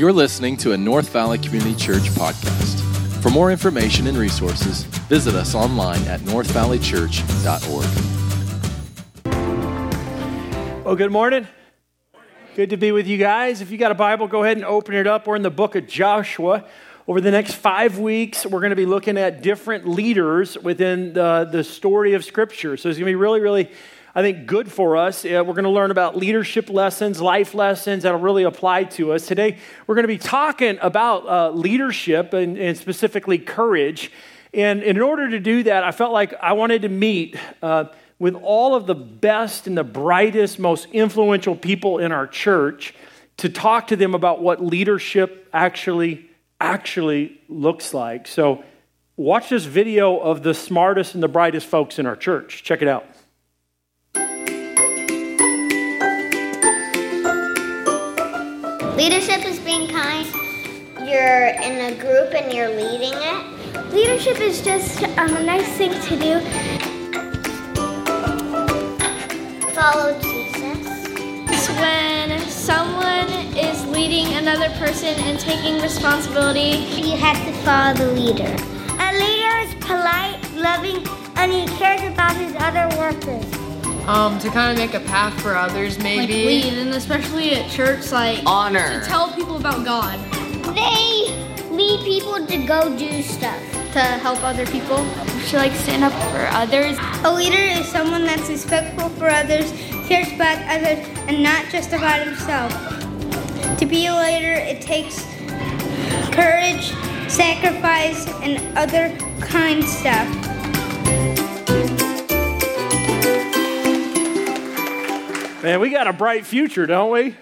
You're listening to a North Valley Community Church podcast. For more information and resources, visit us online at northvalleychurch.org. Well, good morning. Good to be with you guys. If you got a Bible, go ahead and open it up. We're in the book of Joshua. Over the next five weeks, we're going to be looking at different leaders within the, the story of Scripture. So it's going to be really, really I think, good for us. We're going to learn about leadership lessons, life lessons that'll really apply to us. Today, we're going to be talking about uh, leadership and, and, specifically courage. And in order to do that, I felt like I wanted to meet uh, with all of the best and the brightest, most influential people in our church to talk to them about what leadership actually actually looks like. So, watch this video of the smartest and the brightest folks in our church. Check it out. Leadership is being kind. You're in a group and you're leading it. Leadership is just um, a nice thing to do. Follow Jesus. It's when someone is leading another person and taking responsibility. You have to follow the leader. A leader is polite, loving, and he cares about his other workers um, to kind of make a path for others, maybe. Like lead, and especially at church, like honor. To tell people about God. They lead people to go do stuff. To help other people. To like stand up for others. A leader is someone that's respectful for others, cares about others, and not just about himself. To be a leader, it takes courage, sacrifice, and other kind stuff. Man, we got a bright future, don't we?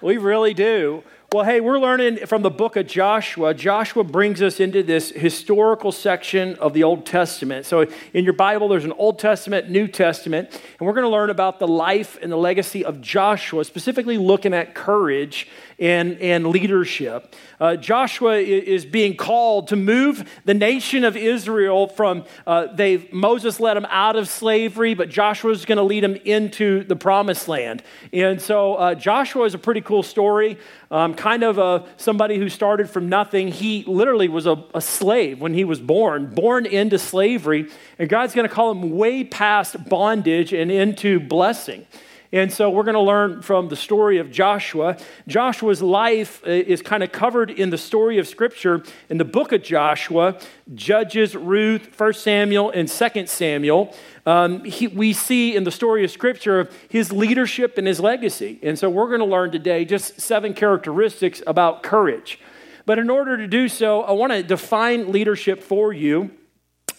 We really do. Well, hey, we're learning from the book of Joshua. Joshua brings us into this historical section of the Old Testament. So, in your Bible, there's an Old Testament, New Testament, and we're going to learn about the life and the legacy of Joshua, specifically looking at courage and, and leadership. Uh, Joshua is being called to move the nation of Israel from, uh, they Moses led them out of slavery, but Joshua is going to lead them into the promised land. And so, uh, Joshua is a pretty cool story um, kind of a, somebody who started from nothing. He literally was a, a slave when he was born, born into slavery, and God's going to call him way past bondage and into blessing. And so we're going to learn from the story of Joshua. Joshua's life uh, is kind of covered in the story of Scripture in the book of Joshua, Judges, Ruth, 1 Samuel, and 2 Samuel. Um, he, we see in the story of Scripture his leadership and his legacy. And so we're going to learn today just seven characteristics about courage. But in order to do so, I want to define leadership for you.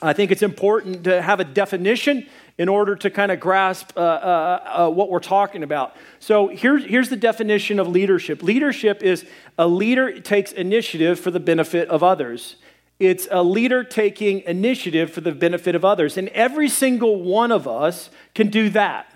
I think it's important to have a definition in order to kind of grasp uh, uh, uh, what we're talking about. So here's, here's the definition of leadership leadership is a leader takes initiative for the benefit of others. It's a leader taking initiative for the benefit of others. And every single one of us can do that.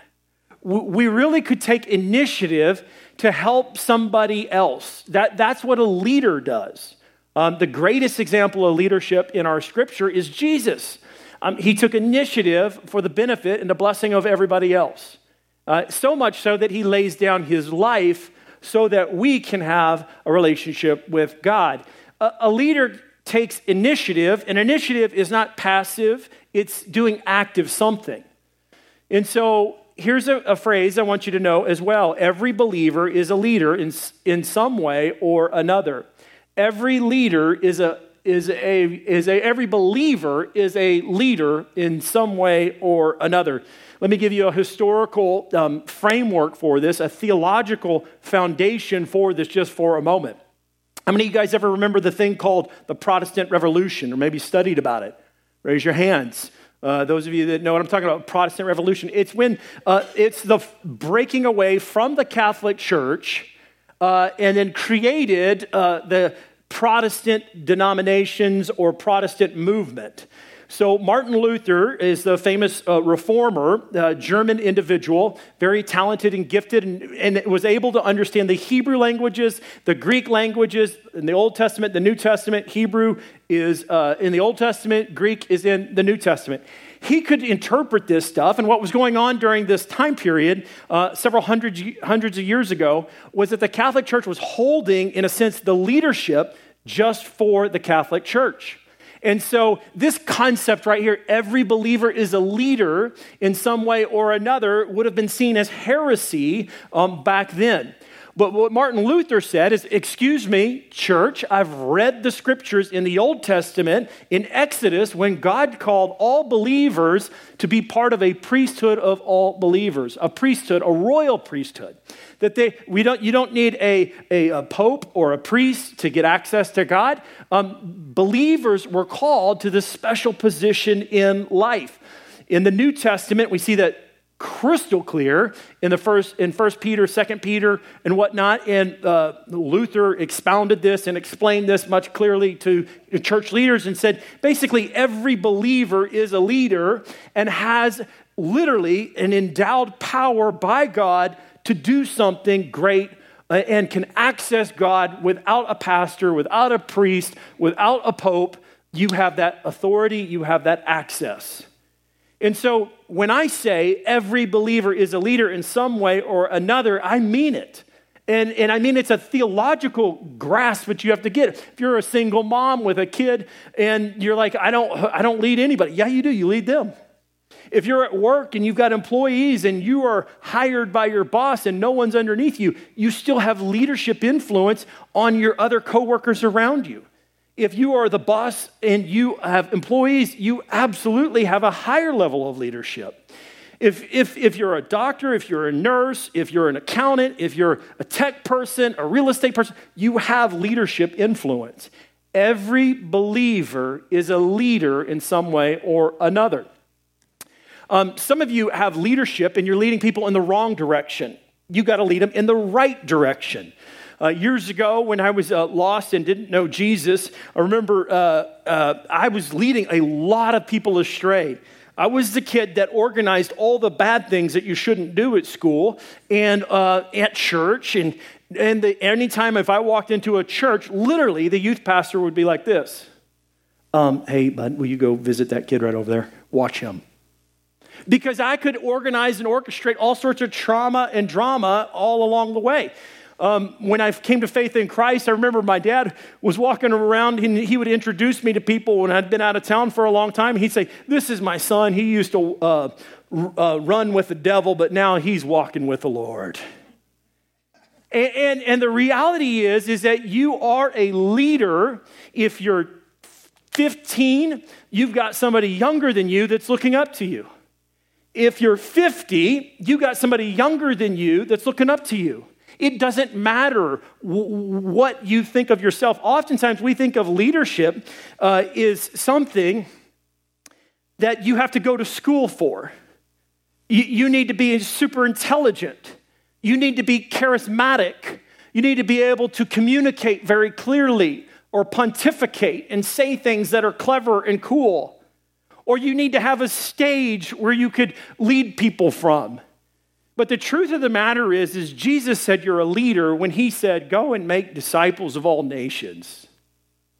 We really could take initiative to help somebody else. That, that's what a leader does. Um, the greatest example of leadership in our scripture is Jesus. Um, he took initiative for the benefit and the blessing of everybody else. Uh, so much so that he lays down his life so that we can have a relationship with God. A, a leader takes initiative, and initiative is not passive, it's doing active something. And so here's a, a, phrase I want you to know as well every believer is a leader in, in some way or another. Every leader is a is a, is a, every believer is a leader in some way or another. Let me give you a historical um, framework for this, a theological foundation for this just for a moment. How many of you guys ever remember the thing called the Protestant Revolution or maybe studied about it? Raise your hands. Uh, those of you that know what I'm talking about, Protestant Revolution. It's when uh, it's the breaking away from the Catholic Church uh, and then created uh, the Protestant denominations or Protestant movement. So, Martin Luther is the famous uh, reformer, uh, German individual, very talented and gifted, and, and, was able to understand the Hebrew languages, the Greek languages in the Old Testament, the New Testament. Hebrew is uh, in the Old Testament, Greek is in the New Testament. He could interpret this stuff. And what was going on during this time period, uh, several hundreds, hundreds of years ago, was that the Catholic Church was holding, in a sense, the leadership just for the Catholic Church. And so, this concept right here, every believer is a leader in some way or another, would have been seen as heresy um, back then. But what Martin Luther said is, Excuse me, church, I've read the scriptures in the Old Testament, in Exodus, when God called all believers to be part of a priesthood of all believers, a priesthood, a royal priesthood. That they, we don't, you don't need a, a, a pope or a priest to get access to God. Um, believers were called to this special position in life. In the New Testament, we see that crystal clear in the first in first peter second peter and whatnot. And uh, luther expounded this and explained this much clearly to church leaders and said basically every believer is a leader and has literally an endowed power by god to do something great uh, and can access god without a pastor without a priest without a pope. You have that authority you have that access. And so when I say every believer is a leader in some way or another, I mean it. And, and I mean, it's a theological grasp that you have to get. If you're a single mom with a kid and you're like, I don't, I don't lead anybody. Yeah, you do. You lead them. If you're at work and you've got employees and you are hired by your boss and no one's underneath you, you still have leadership influence on your other coworkers around you if you are the boss and you have employees, you absolutely have a higher level of leadership. If, if, if you're a doctor, if you're a nurse, if you're an accountant, if you're a tech person, a real estate person, you have leadership influence. Every believer is a leader in some way or another. Um, some of you have leadership and you're leading people in the wrong direction. You got to lead them in the right direction. Uh, years ago, when I was uh, lost and didn't know Jesus, I remember uh, uh, I was leading a lot of people astray. I was the kid that organized all the bad things that you shouldn't do at school and uh, at church. And, and the, anytime if I walked into a church, literally the youth pastor would be like this um, Hey, bud, will you go visit that kid right over there? Watch him because I could organize and orchestrate all sorts of trauma and drama all along the way. Um, when I came to faith in Christ, I remember my dad was walking around and he would introduce me to people when I'd been out of town for a long time. He'd say, This is my son. He used to uh, uh, run with the devil, but now he's walking with the Lord. And, and, and the reality is, is that you are a leader if you're 15, you've got somebody younger than you that's looking up to you. If you're 50, you got somebody younger than you that's looking up to you. It doesn't matter w- what you think of yourself. Oftentimes, we think of leadership uh, is something that you have to go to school for. You, you need to be super intelligent. You need to be charismatic. You need to be able to communicate very clearly or pontificate and say things that are clever and cool. Or you need to have a stage where you could lead people from. But the truth of the matter is, is Jesus said you're a leader when he said, go and make disciples of all nations.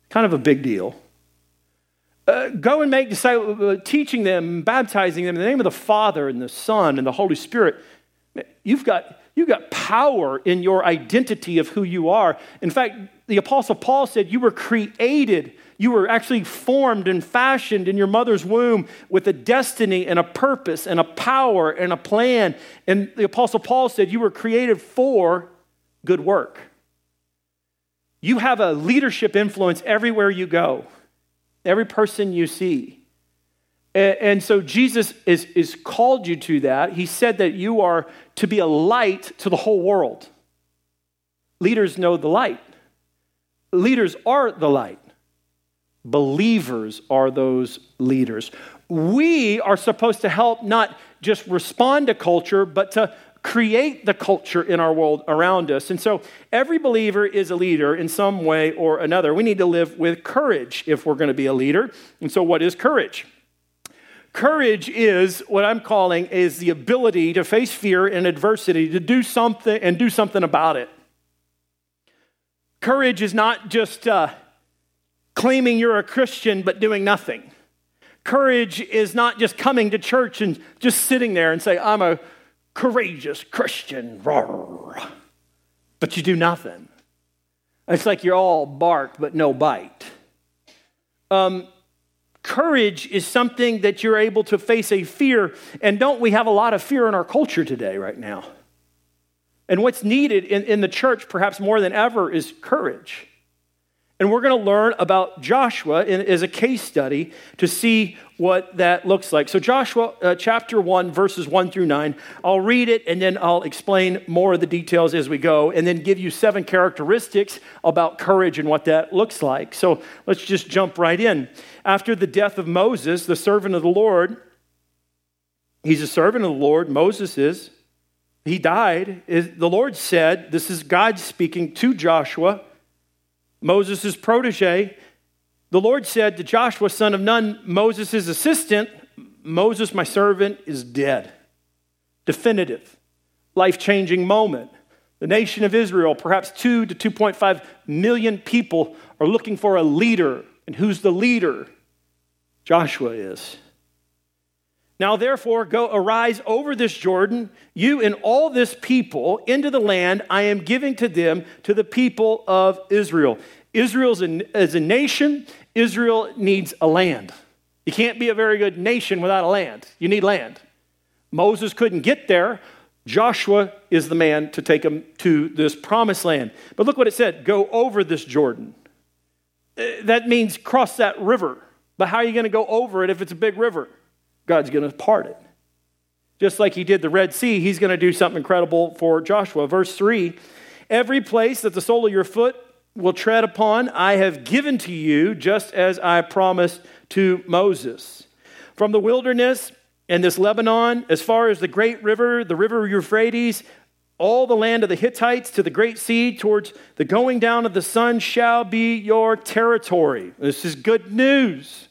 Kind of a big deal. Uh, go and make disciples, uh, teaching them, baptizing them in the name of the Father and the Son and the Holy Spirit. You've got, you've got power in your identity of who you are. In fact, the Apostle Paul said you were created you were actually formed and fashioned in your mother's womb with a destiny and a purpose and a power and a plan. And the Apostle Paul said you were created for good work. You have a leadership influence everywhere you go, every person you see. And, so Jesus is, is called you to that. He said that you are to be a light to the whole world. Leaders know the light. Leaders are the light. Believers are those leaders. We are supposed to help not just respond to culture, but to create the culture in our world around us. And so every believer is a leader in some way or another. We need to live with courage if we're going to be a leader. And so what is courage? Courage is what I'm calling is the ability to face fear and adversity, to do something and do something about it. Courage is not just uh, claiming you're a Christian but doing nothing. Courage is not just coming to church and just sitting there and say, I'm a courageous Christian, but you do nothing. It's like you're all bark but no bite. Um, courage is something that you're able to face a fear, and don't we have a lot of fear in our culture today, right now? And what's needed in, in the church, perhaps more than ever, is courage. And we're going to learn about Joshua in, as a case study to see what that looks like. So, Joshua uh, chapter 1, verses 1 through 9, I'll read it and then I'll explain more of the details as we go, and then give you seven characteristics about courage and what that looks like. So, let's just jump right in. After the death of Moses, the servant of the Lord, he's a servant of the Lord, Moses is, he died. The Lord said, This is God speaking to Joshua Moses' protege, the Lord said to Joshua, son of Nun, Moses' assistant, Moses, my servant, is dead. Definitive, life changing moment. The nation of Israel, perhaps 2 to 2.5 million people, are looking for a leader. And who's the leader? Joshua is. Now, therefore, go arise over this Jordan, you and all this people, into the land I am giving to them, to the people of Israel. Israel is a nation, Israel needs a land. You can't be a very good nation without a land. You need land. Moses couldn't get there. Joshua is the man to take him to this promised land. But look what it said go over this Jordan. Uh, that means cross that river. But how are you going to go over it if it's a big river? God's going to part it. Just like he did the Red Sea, he's going to do something incredible for Joshua. Verse 3 Every place that the sole of your foot will tread upon, I have given to you, just as I promised to Moses. From the wilderness and this Lebanon, as far as the great river, the river Euphrates, all the land of the Hittites to the great sea, towards the going down of the sun, shall be your territory. This is good news.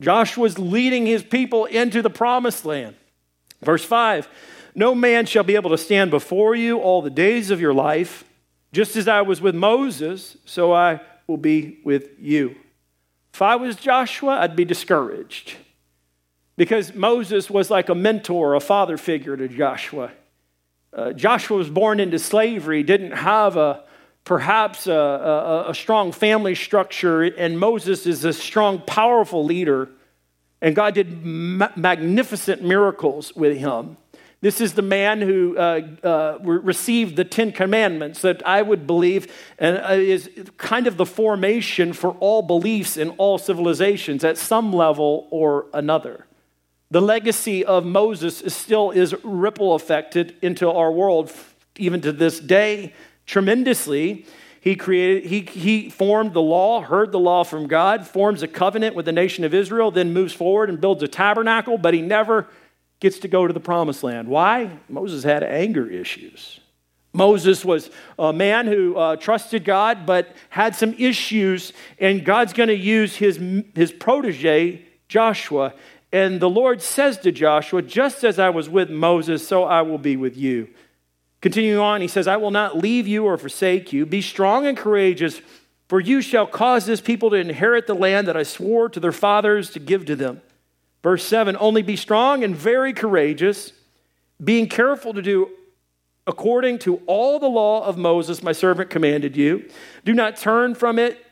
Joshua's leading his people into the promised land. Verse 5 No man shall be able to stand before you all the days of your life. Just as I was with Moses, so I will be with you. If I was Joshua, I'd be discouraged because Moses was like a mentor, a father figure to Joshua. Uh, Joshua was born into slavery, didn't have a perhaps a, a, a strong family structure, and Moses is a strong, powerful leader. And God did ma- magnificent miracles with him. This is the man who uh, uh, received the Ten Commandments that I would believe uh, is kind of the formation for all beliefs in all civilizations at some level or another. The legacy of Moses still is ripple affected into our world even to this day tremendously. He created, he, he formed the law, heard the law from God, forms a covenant with the nation of Israel, then moves forward and builds a tabernacle, but he never gets to go to the promised land. Why? Moses had anger issues. Moses was a man who uh, trusted God but had some issues, and God's going to use his, his protege, Joshua. And the Lord says to Joshua, Just as I was with Moses, so I will be with you. Continuing on, he says, I will not leave you or forsake you. Be strong and courageous, for you shall cause this people to inherit the land that I swore to their fathers to give to them. Verse 7 Only be strong and very courageous, being careful to do according to all the law of Moses, my servant, commanded you. Do not turn from it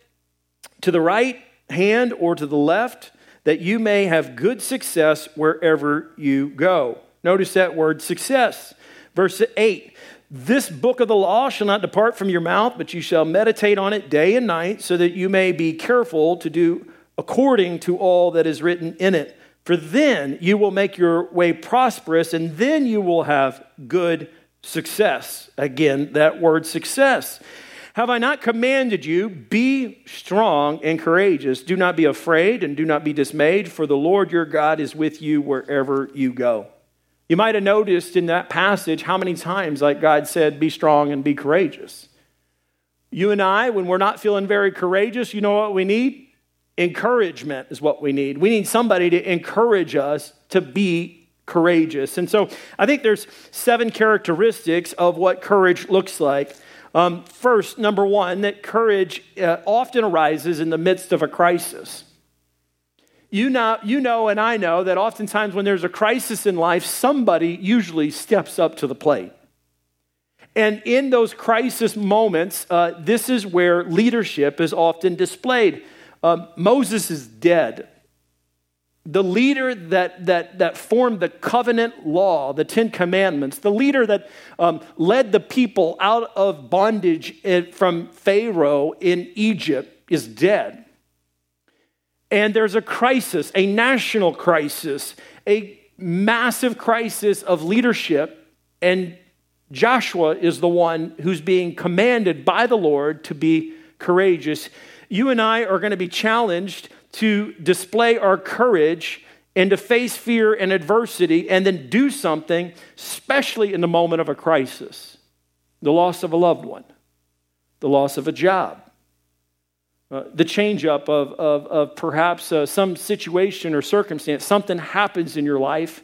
to the right hand or to the left, that you may have good success wherever you go. Notice that word success. Verse 8 This book of the law shall not depart from your mouth, but you shall meditate on it day and night, so that you may be careful to do according to all that is written in it. For then you will make your way prosperous, and then you will have good success. Again, that word success. Have I not commanded you, be strong and courageous? Do not be afraid and do not be dismayed, for the Lord your God is with you wherever you go. You might have noticed in that passage how many times, like God said, be strong and be courageous. You and I, when we're not feeling very courageous, you know what we need? Encouragement is what we need. We need somebody to encourage us to be courageous. And so I think there's seven characteristics of what courage looks like. Um, first, number one, that courage uh, often arises in the midst of a crisis. You know, you know, and I know that oftentimes when there's a crisis in life, somebody usually steps up to the plate. And in those crisis moments, uh, this is where leadership is often displayed. Um, Moses is dead. The leader that, that, that formed the covenant law, the Ten Commandments, the leader that um, led the people out of bondage from Pharaoh in Egypt is dead. And there's a crisis, a national crisis, a massive crisis of leadership. And Joshua is the one who's being commanded by the Lord to be courageous. You and I are going to be challenged to display our courage and to face fear and adversity and then do something, especially in the moment of a crisis the loss of a loved one, the loss of a job, uh, the change up of, of, of perhaps uh, some situation or circumstance, something happens in your life,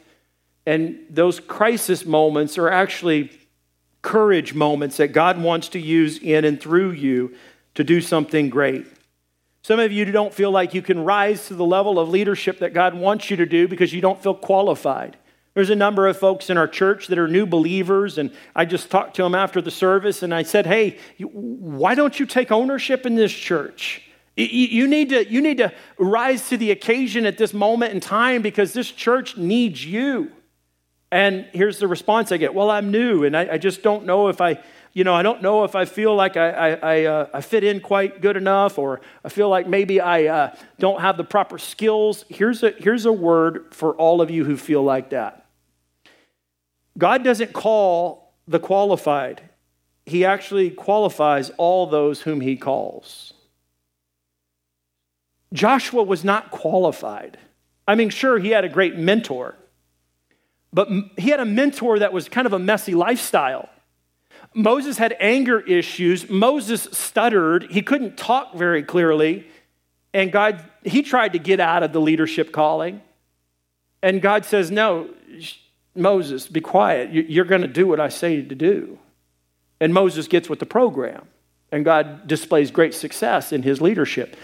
and those crisis moments are actually courage moments that God wants to use in and through you to do something great. Some of you don't feel like you can rise to the level of leadership that God wants you to do because you don't feel qualified. There's a number of folks in our church that are new believers, and I just talked to them after the service and I said, Hey, why don't you take ownership in this church? You need, to, you need to rise to the occasion at this moment in time because this church needs you. And here's the response I get Well, I'm new, and I, I just don't know if I, you know, I don't know if I feel like I, I, I, uh, I fit in quite good enough, or I feel like maybe I uh, don't have the proper skills. Here's a, here's a word for all of you who feel like that God doesn't call the qualified, He actually qualifies all those whom He calls. Joshua was not qualified. I mean, sure, he had a great mentor, but he had a mentor that was kind of a messy lifestyle. Moses had anger issues. Moses stuttered. He couldn't talk very clearly. And God, he tried to get out of the leadership calling. And God says, No, Moses, be quiet. You're going to do what I say to do. And Moses gets with the program, and God displays great success in his leadership.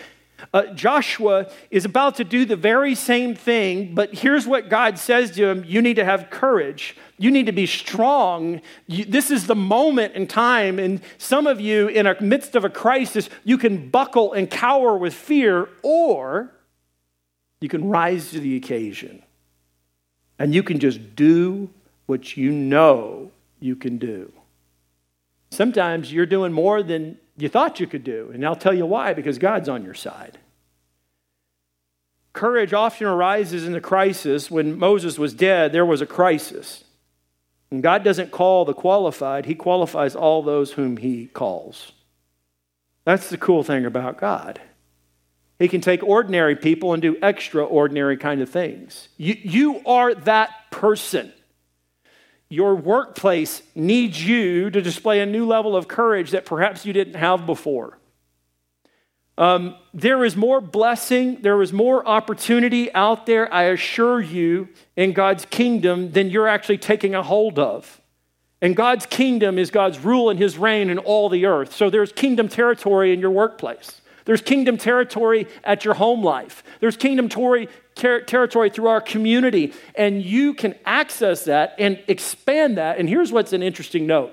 Uh, Joshua is about to do the very same thing, but here's what God says to him You need to have courage. You need to be strong. You, this is the moment in time, and some of you, in the midst of a crisis, you can buckle and cower with fear, or you can rise to the occasion and you can just do what you know you can do. Sometimes you're doing more than you thought you could do, and I'll tell you why because God's on your side. Courage often arises in the crisis. When Moses was dead, there was a crisis. And God doesn't call the qualified, He qualifies all those whom He calls. That's the cool thing about God. He can take ordinary people and do extraordinary kind of things. You, you are that person. Your workplace needs you to display a new level of courage that perhaps you didn't have before. Um, there is more blessing, there is more opportunity out there, I assure you, in God's kingdom than you're actually taking a hold of. And God's kingdom is God's rule and his reign in all the earth. So there's kingdom territory in your workplace. There's kingdom territory at your home life. There's kingdom ter- territory through our community. And you can access that and expand that. And here's what's an interesting note.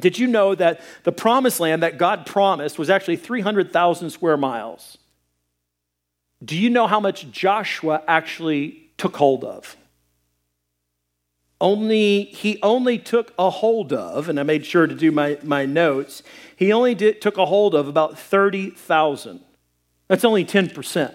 Did you know that the promised land that God promised was actually 300,000 square miles? Do you know how much Joshua actually took hold of? Only he only took a hold of and i made sure to do my, my notes he only did, took a hold of about 30000 that's only 10%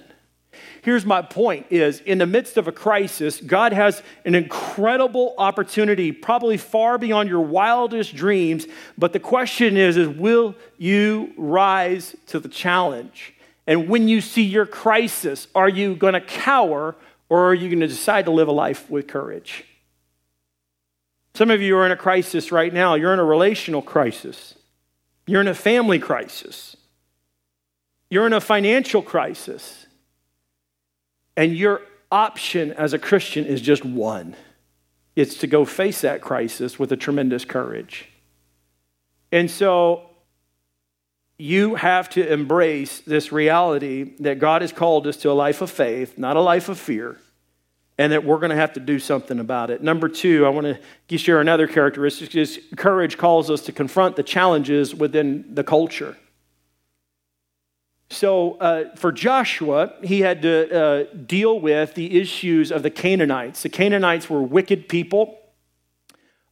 here's my point is in the midst of a crisis god has an incredible opportunity probably far beyond your wildest dreams but the question is is will you rise to the challenge? And when you see your crisis are you going to cower or are you going to decide to live a life with courage some of you are in a crisis right now. You're in a relational crisis. You're in a family crisis. You're in a financial crisis. And your option as a Christian is just one it's to go face that crisis with a tremendous courage. And so you have to embrace this reality that God has called us to a life of faith, not a life of fear, and that we're going to have to do something about it. Number two, I want to share another characteristic is courage calls us to confront the challenges within the culture. So, uh, for Joshua, he had to uh, deal with the issues of the Canaanites. The Canaanites were wicked people.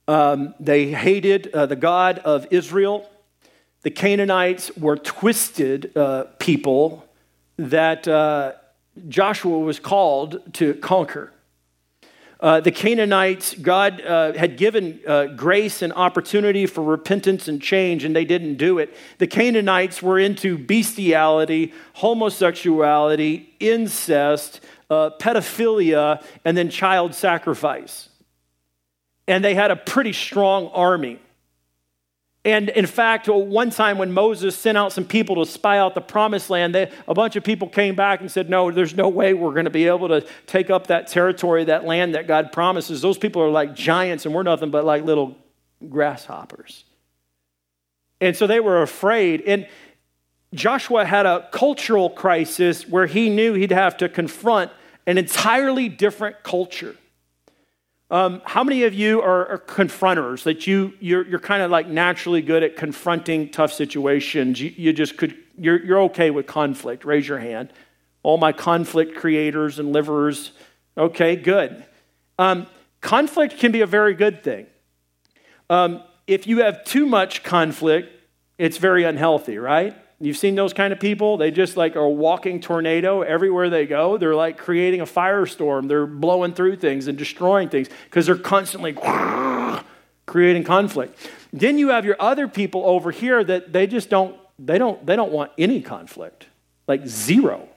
Um, they hated uh, the God of Israel. The Canaanites were twisted uh, people that uh, Joshua was called to conquer. Uh, the Canaanites, God uh, had given uh, grace and opportunity for repentance and change, and they didn't do it. The Canaanites were into bestiality, homosexuality, incest, uh, pedophilia, and then child sacrifice. And they had a pretty strong army. And in fact, one time when Moses sent out some people to spy out the promised land, they, a bunch of people came back and said, No, there's no way we're going to be able to take up that territory, that land that God promises. Those people are like giants, and we're nothing but like little grasshoppers. And so they were afraid. And Joshua had a cultural crisis where he knew he'd have to confront an entirely different culture. Um, how many of you are, are confronters that you you're, you're kind of like naturally good at confronting tough situations? You, you just could you're, you're okay with conflict. Raise your hand. All my conflict creators and livers. Okay, good. Um, conflict can be a very good thing. Um, if you have too much conflict, it's very unhealthy, right? You've seen those kind of people? They just like are walking tornado everywhere they go. They're like creating a firestorm. They're blowing through things and destroying things because they're constantly creating conflict. Then you have your other people over here that they just don't they don't they don't want any conflict. Like zero.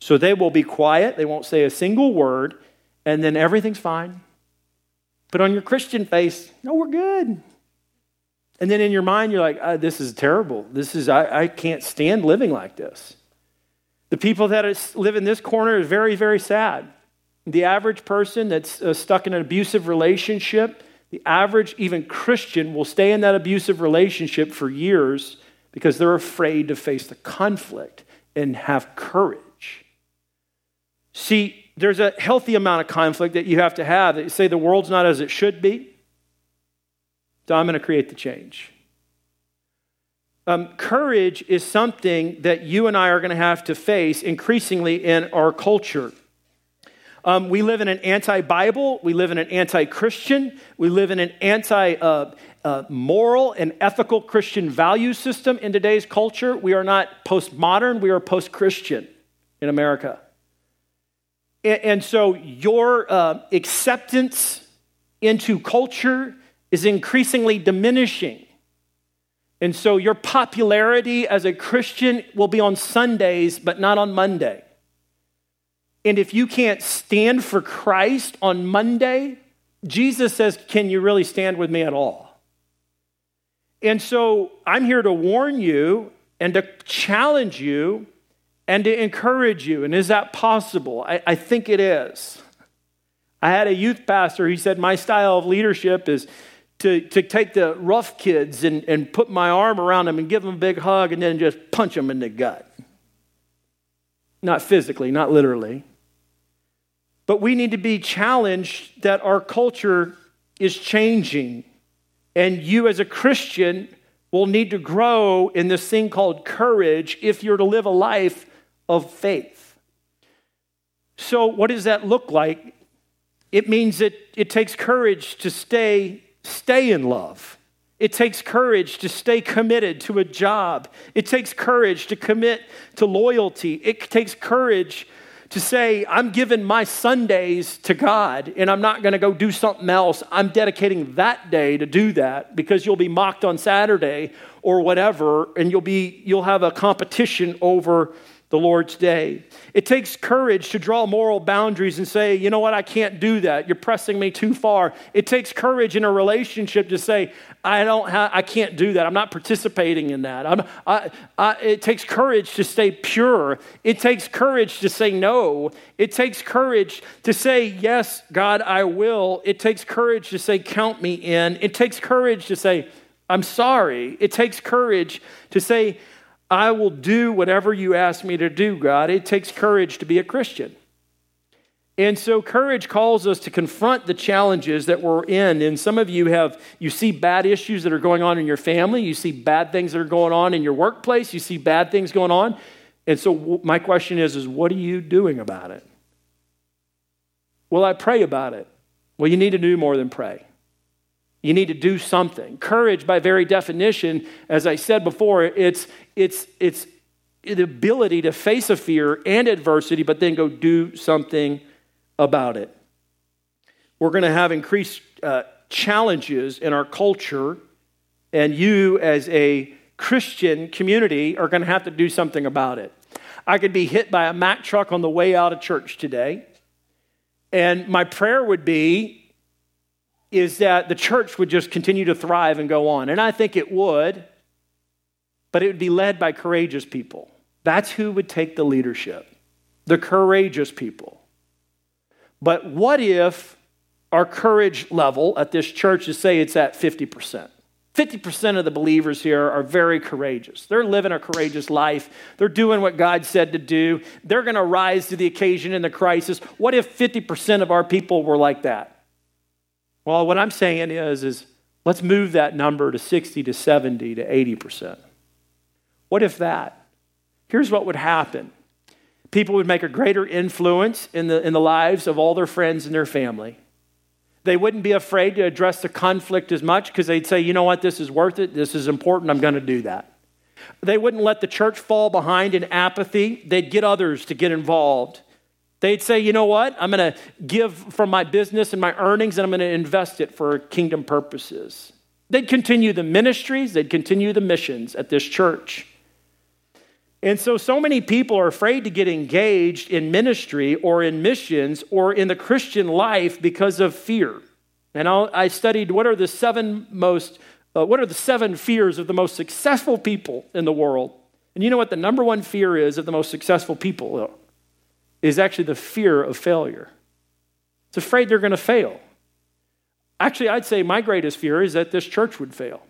So they will be quiet, they won't say a single word, and then everything's fine. But on your Christian face, no, we're good. And then in your mind, you're like, oh, this is terrible. This is, I, I can't stand living like this. The people that live in this corner is very, very sad. The average person that's uh, stuck in an abusive relationship, the average, even Christian, will stay in that abusive relationship for years because they're afraid to face the conflict and have courage. See, there's a healthy amount of conflict that you have to have. That you say the world's not as it should be. So I'm going to create the change. Um, courage is something that you and I are going to have to face increasingly in our culture. Um, we live in an anti Bible, we live in an anti Christian, we live in an anti uh, uh, moral and ethical Christian value system in today's culture. We are not postmodern, we are post Christian in America. And, and, so your uh, acceptance into culture is increasingly diminishing. And so your popularity as a Christian will be on Sundays, but not on Monday. And if you can't stand for Christ on Monday, Jesus says, Can you really stand with me at all? And so I'm here to warn you and to challenge you and to encourage you. And is that possible? I, I think it is. I had a youth pastor, he said, My style of leadership is to, to take the rough kids and, and put my arm around them and give them a big hug and then just punch them in the gut. Not physically, not literally. But we need to be challenged that our culture is changing. And you, as a Christian, will need to grow in this thing called courage if you're to live a life of faith. So, what does that look like? It means that it takes courage to stay stay in love. It takes courage to stay committed to a job. It takes courage to commit to loyalty. It takes courage to say, I'm giving my Sundays to God and I'm not going to go do something else. I'm dedicating that day to do that because you'll be mocked on Saturday or whatever and you'll be you'll have a competition over the Lord's day. It takes courage to draw moral boundaries and say, you know what, I can't do that. You're pressing me too far. It takes courage in a relationship to say, I don't ha- I can't do that. I'm not participating in that. I, I, it takes courage to stay pure. It takes courage to say no. It takes courage to say, yes, God, I will. It takes courage to say, count me in. It takes courage to say, I'm sorry. It takes courage to say, I will do whatever you ask me to do, God. It takes courage to be a Christian. And so courage calls us to confront the challenges that we're in. And some of you have, you see bad issues that are going on in your family, you see bad things that are going on in your workplace, you see bad things going on. And so my question is, is what are you doing about it? Well, I pray about it. Well, you need to do more than pray. You need to do something. Courage, by very definition, as I said before, it's, it's, it's the ability to face a fear and adversity, but then go do something about it. We're going to have increased uh, challenges in our culture, and you, as a Christian community, are going to have to do something about it. I could be hit by a Mack truck on the way out of church today, and my prayer would be is that the church would just continue to thrive and go on. And I think it would, but it would be led by courageous people. That's who would take the leadership the courageous people. But what if our courage level at this church is say it's at 50%? 50% of the believers here are very courageous. They're living a courageous life. They're doing what God said to do. They're going to rise to the occasion in the crisis. What if 50% of our people were like that? Well, what I'm saying is, is let's move that number to 60 to 70 to 80%. What if that? Here's what would happen people would make a greater influence in the, in the lives of all their friends and their family. They wouldn't be afraid to address the conflict as much because they'd say, you know what, this is worth it, this is important, I'm going to do that. They wouldn't let the church fall behind in apathy, they'd get others to get involved. They'd say, you know what, I'm going to give from my business and my earnings and I'm going to invest it for kingdom purposes. They'd continue the ministries, they'd continue the missions at this church. And so, so many people are afraid to get engaged in ministry or in missions or in the Christian life because of fear. And I'll, i studied what are the seven most, uh, what are the seven fears of the most successful people in the world. And you know what the number one fear is of the most successful people is actually the fear of failure. It's afraid they're going to fail. Actually, I'd say my greatest fear is that this church would fail.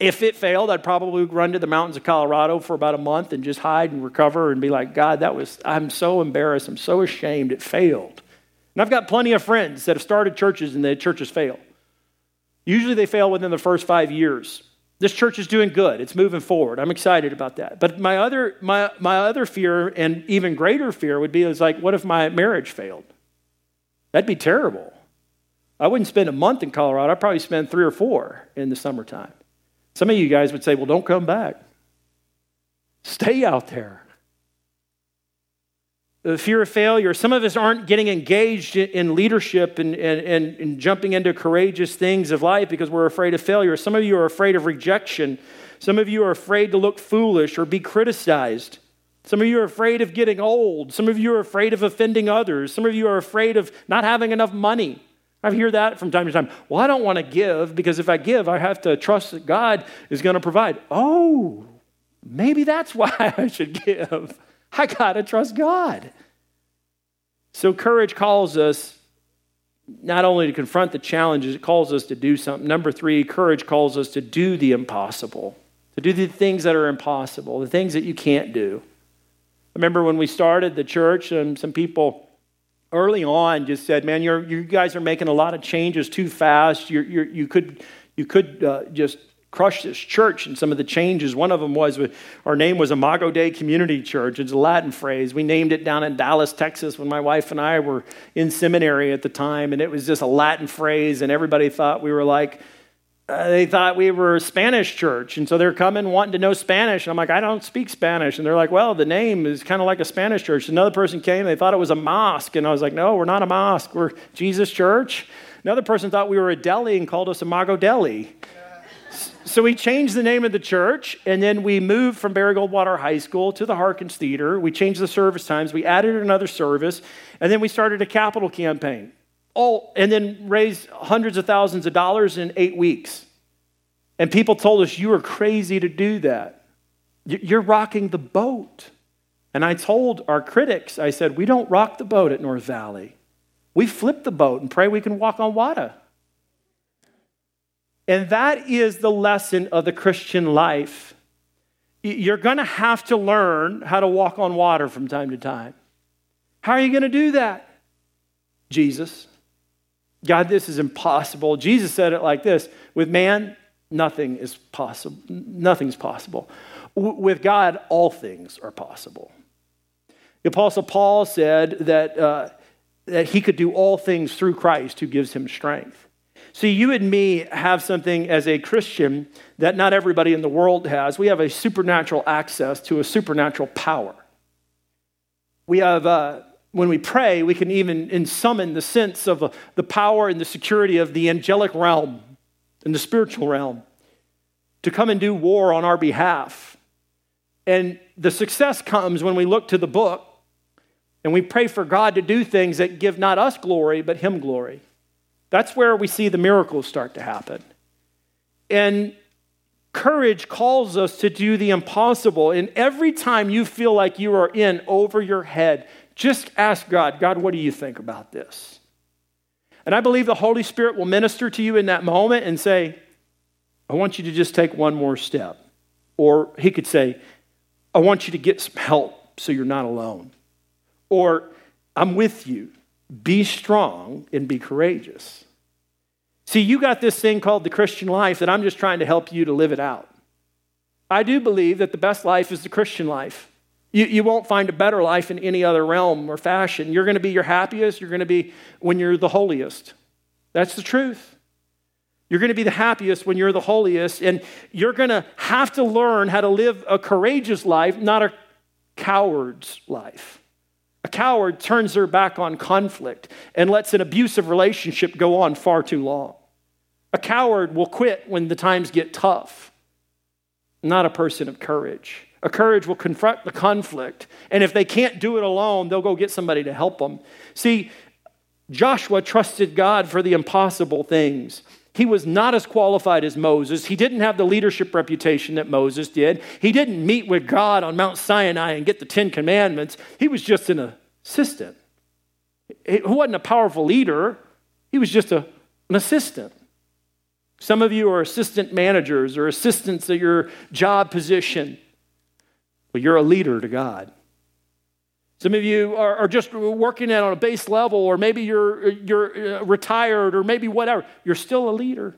If it failed, I'd probably run to the mountains of Colorado for about a month and just hide and recover and be like, God, that was, I'm so embarrassed. I'm so ashamed. It failed. And I've got plenty of friends that have started churches and the churches fail. Usually they fail within the first five years. This church is doing good. It's moving forward. I'm excited about that. But my other, my, my other fear and even greater fear would be is like, what if my marriage failed? That'd be terrible. I wouldn't spend a month in Colorado. I'd probably spend three or four in the summertime. Some of you guys would say, well, don't come back. Stay out there. The fear of failure. Some of us aren't getting engaged in leadership and, and, and, jumping into courageous things of life because we're afraid of failure. Some of you are afraid of rejection. Some of you are afraid to look foolish or be criticized. Some of you are afraid of getting old. Some of you are afraid of offending others. Some of you are afraid of not having enough money. I hear that from time to time. Well, I don't want to give because if I give, I have to trust that God is going to provide. Oh, maybe that's why I should give. I got to trust God. So, courage calls us not only to confront the challenges, it calls us to do something. Number three, courage calls us to do the impossible, to do the things that are impossible, the things that you can't do. Remember when we started the church, and some people early on just said, man, you guys are making a lot of changes too fast. You're, you're, you could, you could uh, just crush this church and some of the changes. One of them was our name was Imago Dei Community Church. It's a Latin phrase. We named it down in Dallas, Texas when my wife and I were in seminary at the time. And it was just a Latin phrase, and everybody thought we were like, uh, they thought we were a Spanish church. And so they're coming wanting to know Spanish. And I'm like, I don't speak Spanish. And they're like, well, the name is kind of like a Spanish church. Another person came, they thought it was a mosque. And I was like, no, we're not a mosque. We're Jesus Church. Another person thought we were a deli and called us Imago Deli. So we changed the name of the church, and then we moved from Barry Goldwater High School to the Harkins Theater. We changed the service times. We added another service, and then we started a capital campaign all, and then raised hundreds of thousands of dollars in eight weeks. And people told us, You are crazy to do that. You're rocking the boat. And I told our critics, I said, We don't rock the boat at North Valley. We flip the boat and pray we can walk on water. And that is the lesson of the Christian life You're going to have to learn how to walk on water from time to time. How are you going to do that? Jesus. God, this is impossible. Jesus said it like this with man, nothing is possible. Nothing's possible. with God, all things are possible. The Apostle Paul said that, uh, that he could do all things through Christ who gives him strength. See, you and me have something as a Christian that not everybody in the world has. We have a supernatural access to a supernatural power. We have, uh, when we pray, we can even summon the sense of uh, the power and the security of the angelic realm and the spiritual realm to come and do war on our behalf. And the success comes when we look to the book and we pray for God to do things that give not us glory, but Him glory. That's where we see the miracles start to happen. And courage calls us to do the impossible. And every time you feel like you are in over your head, just ask God, God, what do you think about this? And I believe the Holy Spirit will minister to you in that moment and say, I want you to just take one more step. Or he could say, I want you to get some help so you're not alone. Or I'm with you. Be strong and be courageous. See, you got this thing called the Christian life that I'm just trying to help you to live it out. I do believe that the best life is the Christian life. You, you won't find a better life in any other realm or fashion. You're going to be your happiest. You're going to be when you're the holiest. That's the truth. You're going to be the happiest when you're the holiest. And you're going to have to learn how to live a courageous life, not a coward's life. A coward turns their back on conflict and lets an abusive relationship go on far too long. A coward will quit when the times get tough, not a person of courage. A courage will confront the conflict, and if they can't do it alone, they'll go get somebody to help them. See, Joshua trusted God for the impossible things. He was not as qualified as Moses. He didn't have the leadership reputation that Moses did. He didn't meet with God on Mount Sinai and get the Ten Commandments. He was just an assistant. He wasn't a powerful leader, he was just a, an assistant. Some of you are assistant managers or assistants at your job position, but you're a leader to God. Some of you are, are just working at on a base level, or maybe you're, you're uh, retired, or maybe whatever. You're still a leader.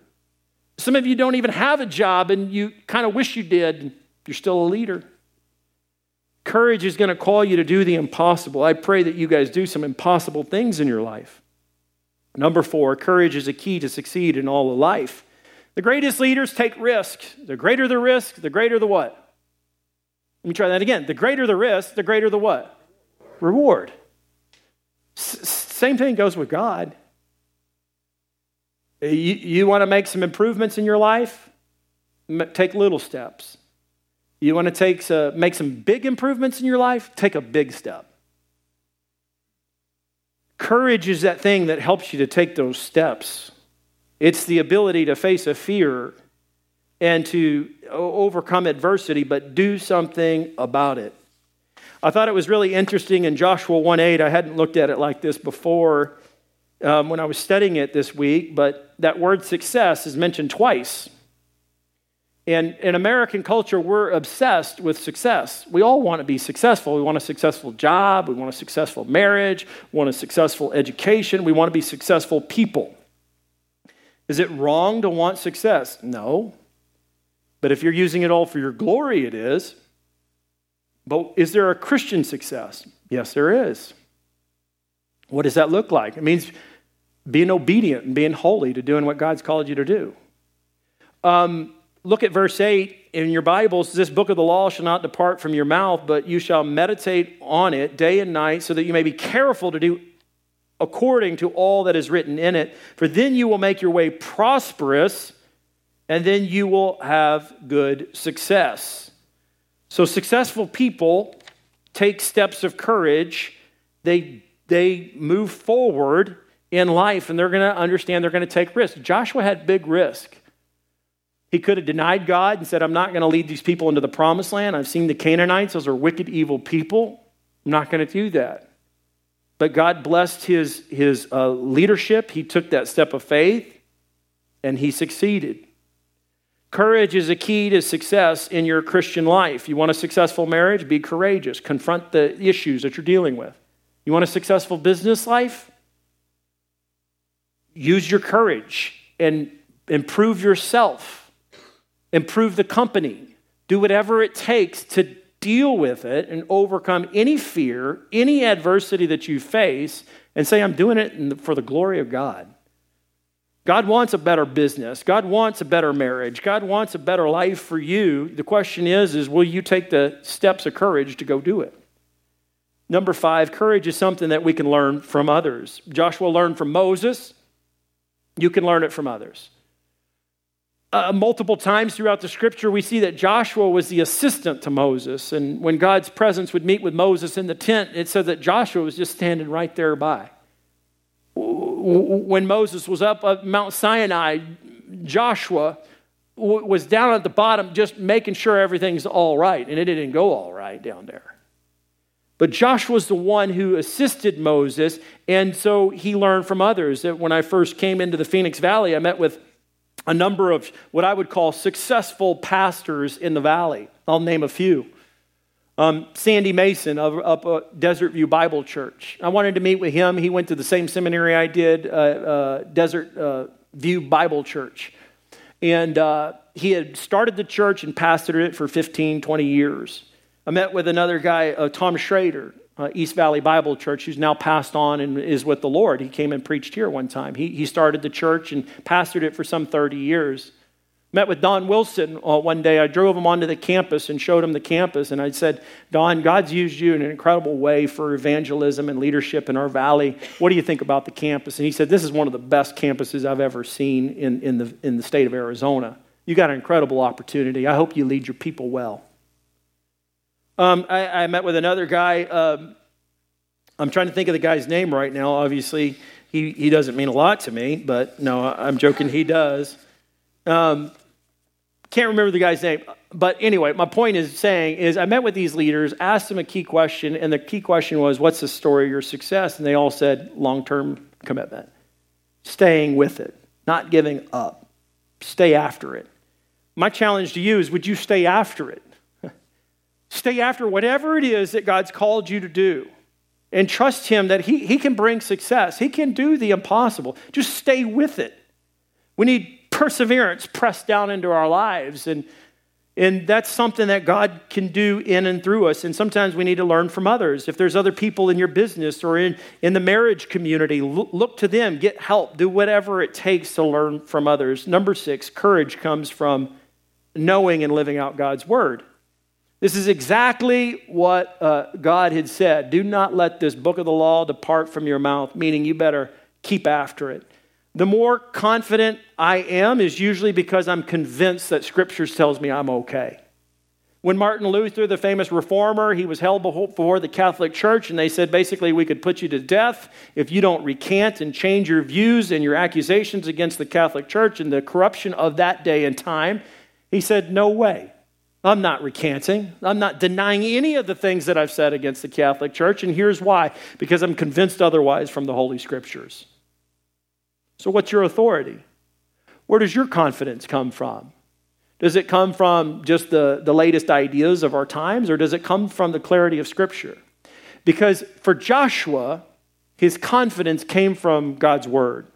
Some of you don't even have a job and you kind of wish you did. You're still a leader. Courage is going to call you to do the impossible. I pray that you guys do some impossible things in your life. Number four, courage is a key to succeed in all of life. The greatest leaders take risks. The greater the risk, the greater the what? Let me try that again. The greater the risk, the greater the what? Reward. Same thing goes with God. You, you want to make some improvements in your life? Take little steps. You want to take, uh, make some big improvements in your life? Take a big step. Courage is that thing that helps you to take those steps. It's the ability to face a fear and to overcome adversity, but do something about it. I thought it was really interesting in Joshua 1 8. I hadn't looked at it like this before um, when I was studying it this week, but that word success is mentioned twice. And in American culture, we're obsessed with success. We all want to be successful. We want a successful job. We want a successful marriage. We want a successful education. We want to be successful people. Is it wrong to want success? No. But if you're using it all for your glory, it is. But is there a Christian success? Yes, there is. What does that look like? It means being obedient and being holy to doing what God's called you to do. Um, look at verse 8 in your Bibles. This book of the law shall not depart from your mouth, but you shall meditate on it day and night, so that you may be careful to do according to all that is written in it. For then you will make your way prosperous, and then you will have good success. So, successful people take steps of courage. They, they move forward in life and they're going to understand they're going to take risks. Joshua had big risk. He could have denied God and said, I'm not going to lead these people into the promised land. I've seen the Canaanites, those are wicked, evil people. I'm not going to do that. But God blessed his, his uh, leadership. He took that step of faith and he succeeded. Courage is a key to success in your Christian life. You want a successful marriage? Be courageous. Confront the issues that you're dealing with. You want a successful business life? Use your courage and improve yourself, improve the company. Do whatever it takes to deal with it and overcome any fear, any adversity that you face, and say, I'm doing it for the glory of God. God wants a better business. God wants a better marriage. God wants a better life for you. The question is, is will you take the steps of courage to go do it? Number five, courage is something that we can learn from others. Joshua learned from Moses. You can learn it from others. Uh, multiple times throughout the scripture, we see that Joshua was the assistant to Moses. And when God's presence would meet with Moses in the tent, it said that Joshua was just standing right there by when Moses was up at Mount Sinai, Joshua was down at the bottom just making sure everything's all right, and it didn't go all right down there. But Joshua was the one who assisted Moses, and so he learned from others. That when I first came into the Phoenix Valley, I met with a number of what I would call successful pastors in the valley. I'll name a few. Um, Sandy Mason of up at Desert View Bible Church. I wanted to meet with him. He went to the same seminary I did, uh, uh, Desert uh, View Bible Church. And uh, he had started the church and pastored it for 15, 20 years. I met with another guy, uh, Tom Schrader, uh, East Valley Bible Church, who's now passed on and is with the Lord. He came and preached here one time. He, he started the church and pastored it for some 30 years. Met with Don Wilson uh, one day. I drove him onto the campus and showed him the campus. And I said, Don, God's used you in an incredible way for evangelism and leadership in our valley. What do you think about the campus? And he said, This is one of the best campuses I've ever seen in, in, the, in the state of Arizona. You got an incredible opportunity. I hope you lead your people well. Um, I, I, met with another guy. Um, I'm trying to think of the guy's name right now. Obviously, he, he doesn't mean a lot to me, but no, I'm joking, he does. Um, can't remember the guy's name. But anyway, my point is saying is I met with these leaders, asked them a key question, and the key question was, What's the story of your success? And they all said, Long term commitment, staying with it, not giving up, stay after it. My challenge to you is would you stay after it? stay after whatever it is that God's called you to do and trust Him that he, he can bring success. He can do the impossible. Just stay with it. We need perseverance pressed down into our lives. And, and that's something that God can do in and through us. And sometimes we need to learn from others. If there's other people in your business or in, in the marriage community, look, look to them, get help, do whatever it takes to learn from others. Number six, courage comes from knowing and living out God's word. This is exactly what uh, God had said. Do not let this book of the law depart from your mouth, meaning you better keep after it. The more confident I am is usually because I'm convinced that Scripture tells me I'm okay. When Martin Luther, the famous reformer, he was held before the Catholic Church, and they said basically we could put you to death if you don't recant and change your views and your accusations against the Catholic Church and the corruption of that day and time. He said, No way. I'm not recanting. I'm not denying any of the things that I've said against the Catholic Church, and here's why because I'm convinced otherwise from the Holy Scriptures. So, what's your authority? Where does your confidence come from? Does it come from just the, the latest ideas of our times, or does it come from the clarity of Scripture? Because for Joshua, his confidence came from God's word.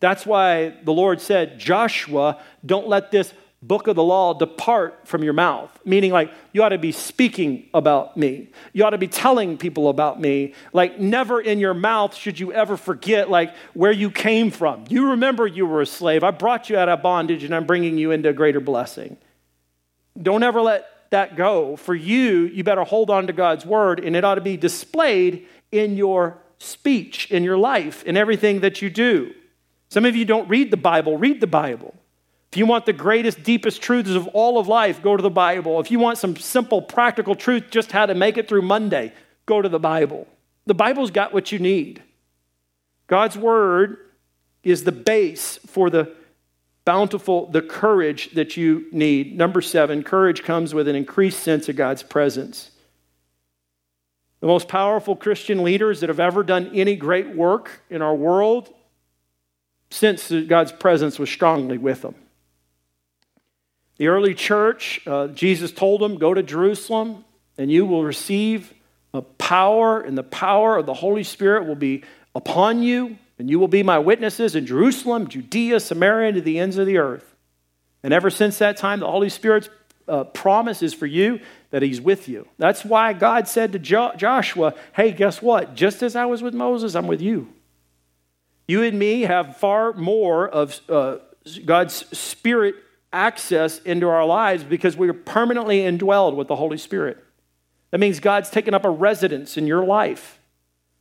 That's why the Lord said, Joshua, don't let this book of the law depart from your mouth. Meaning, like, you ought to be speaking about me. You ought to be telling people about me. Like, never in your mouth should you ever forget, like, where you came from. You remember you were a slave. I brought you out of bondage and I'm bringing you into a greater blessing. Don't ever let that go. For you, you better hold on to God's word and it ought to be displayed in your speech, in your life, in everything that you do. Some of you don't read the Bible, read the Bible. If you want the greatest, deepest truths of all of life, go to the Bible. If you want some simple, practical truth, just how to make it through Monday, go to the Bible. The Bible's got what you need. God's Word is the base for the bountiful, the courage that you need. Number seven, courage comes with an increased sense of God's presence. The most powerful Christian leaders that have ever done any great work in our world since God's presence was strongly with them. The early church, uh, Jesus told them, Go to Jerusalem, and you will receive a power, and the power of the Holy Spirit will be upon you, and you will be my witnesses in Jerusalem, Judea, Samaria, and to the ends of the earth. And ever since that time, the Holy Spirit's uh, promise is for you that He's with you. That's why God said to jo- Joshua, Hey, guess what? Just as I was with Moses, I'm with you. You and me have far more of uh, God's Spirit access into our lives because we are permanently indwelled with the Holy Spirit. That means God's taken up a residence in your life.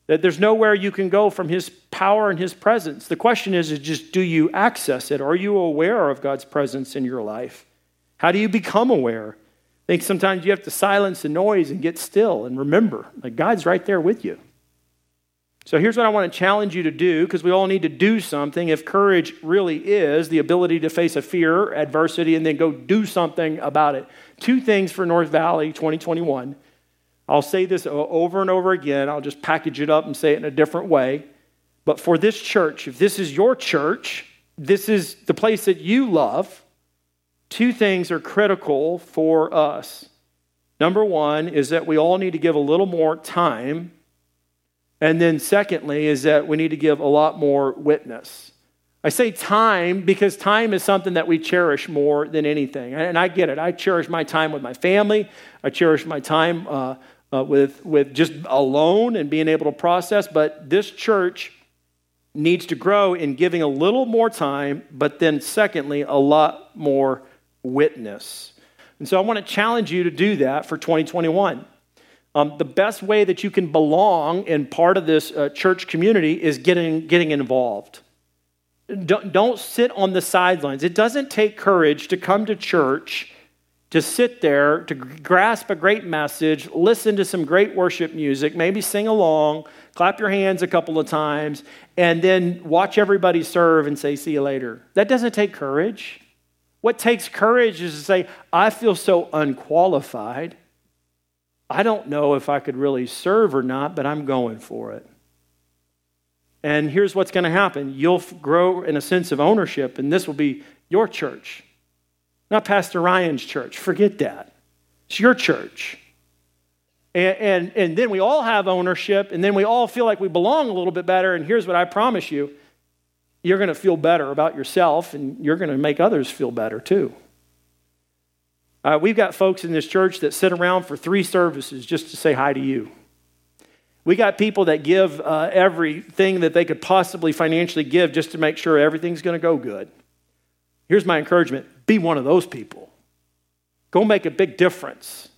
That there's nowhere you can go from His power and His presence. The question is, is just do you access it? Are you aware of God's presence in your life? How do you become aware? I think sometimes you have to silence the noise and get still and remember that God's right there with you. So here's what I want to challenge you to do because we all need to do something. If courage really is the ability to face a fear, adversity, and then go do something about it. Two things for North Valley 2021. I'll say this over and over again. I'll just package it up and say it in a different way. But for this church, if this is your church, this is the place that you love, two things are critical for us. Number one is that we all need to give a little more time and then, secondly, is that we need to give a lot more witness. I say time because time is something that we cherish more than anything. And I get it. I cherish my time with my family, I cherish my time uh, uh, with, with just alone and being able to process. But this church needs to grow in giving a little more time, but then, secondly, a lot more witness. And so I want to challenge you to do that for 2021. Um, the best way that you can belong in part of this uh, church community is getting, getting involved. Don't, don't sit on the sidelines. It doesn't take courage to come to church, to sit there, to grasp a great message, listen to some great worship music, maybe sing along, clap your hands a couple of times, and then watch everybody serve and say, See you later. That doesn't take courage. What takes courage is to say, I feel so unqualified. I don't know if I could really serve or not, but I'm going for it. And here's what's going to happen you'll grow in a sense of ownership, and this will be your church, not Pastor Ryan's church. Forget that. It's your church. And, and, and then we all have ownership, and then we all feel like we belong a little bit better. And here's what I promise you you're going to feel better about yourself, and you're going to make others feel better too. Uh, we've got folks in this church that sit around for three services just to say hi to you. We got people that give uh, everything that they could possibly financially give just to make sure everything's going to go good. Here's my encouragement be one of those people. Go make a big difference.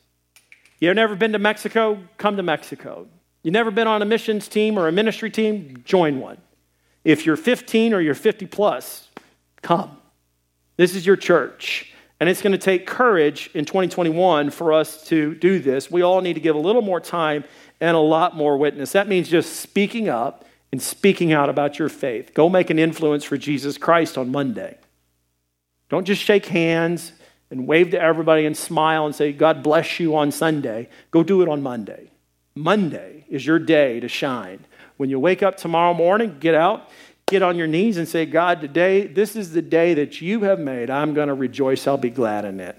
You've never been to Mexico? Come to Mexico. You've never been on a missions team or a ministry team? Join one. If you're 15 or you're 50 plus, come. This is your church. And it's going to take courage in 2021 for us to do this. We all need to give a little more time and a lot more witness. That means just speaking up and speaking out about your faith. Go make an influence for Jesus Christ on Monday. Don't just shake hands and wave to everybody and smile and say, God bless you on Sunday. Go do it on Monday. Monday is your day to shine. When you wake up tomorrow morning, get out get on your knees and say, God, today, this is the day that you have made. I'm going to rejoice. I'll be glad in it.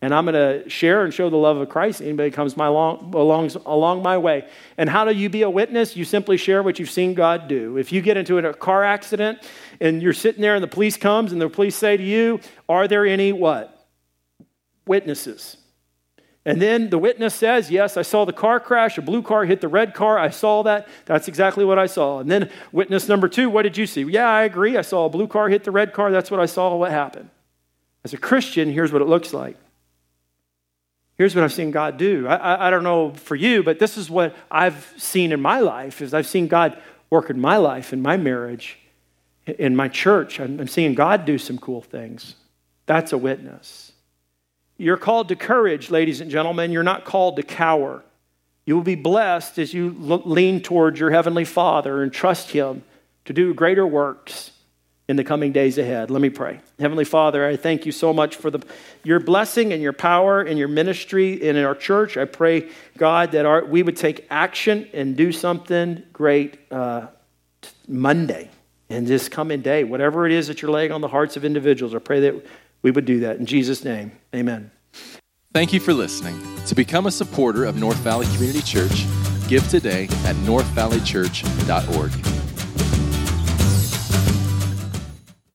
And I'm going to share and show the love of Christ. Anybody comes my long, along, along my way. And how do you be a witness? You simply share what you've seen God do. If you get into a car accident and you're sitting there and the police comes and the police say to you, are there any what? Witnesses. And then the witness says, Yes, I saw the car crash. A blue car hit the red car. I saw that. That's exactly what I saw. And then witness number two, What did you see? Yeah, I agree. I saw a blue car hit the red car. That's what I saw. What happened? As a Christian, here's what it looks like. Here's what I've seen God do. I, I, I don't know for you, but this is what I've seen in my life is I've seen God work in my life, in my marriage, in my church. I'm, I'm seeing God do some cool things. That's a witness. You're called to courage, ladies and gentlemen. You're not called to cower. You will be blessed as you lean towards your Heavenly Father and trust Him to do greater works in the coming days ahead. Let me pray. Heavenly Father, I thank you so much for the, your blessing and your power and your ministry and in our church. I pray, God, that our, we would take action and do something great uh, Monday and this coming day, whatever it is that you're laying on the hearts of individuals. I pray that we would do that. In Jesus' name, amen. Thank you for listening. To become a supporter of North Valley Community Church, give today at northvalleychurch.org.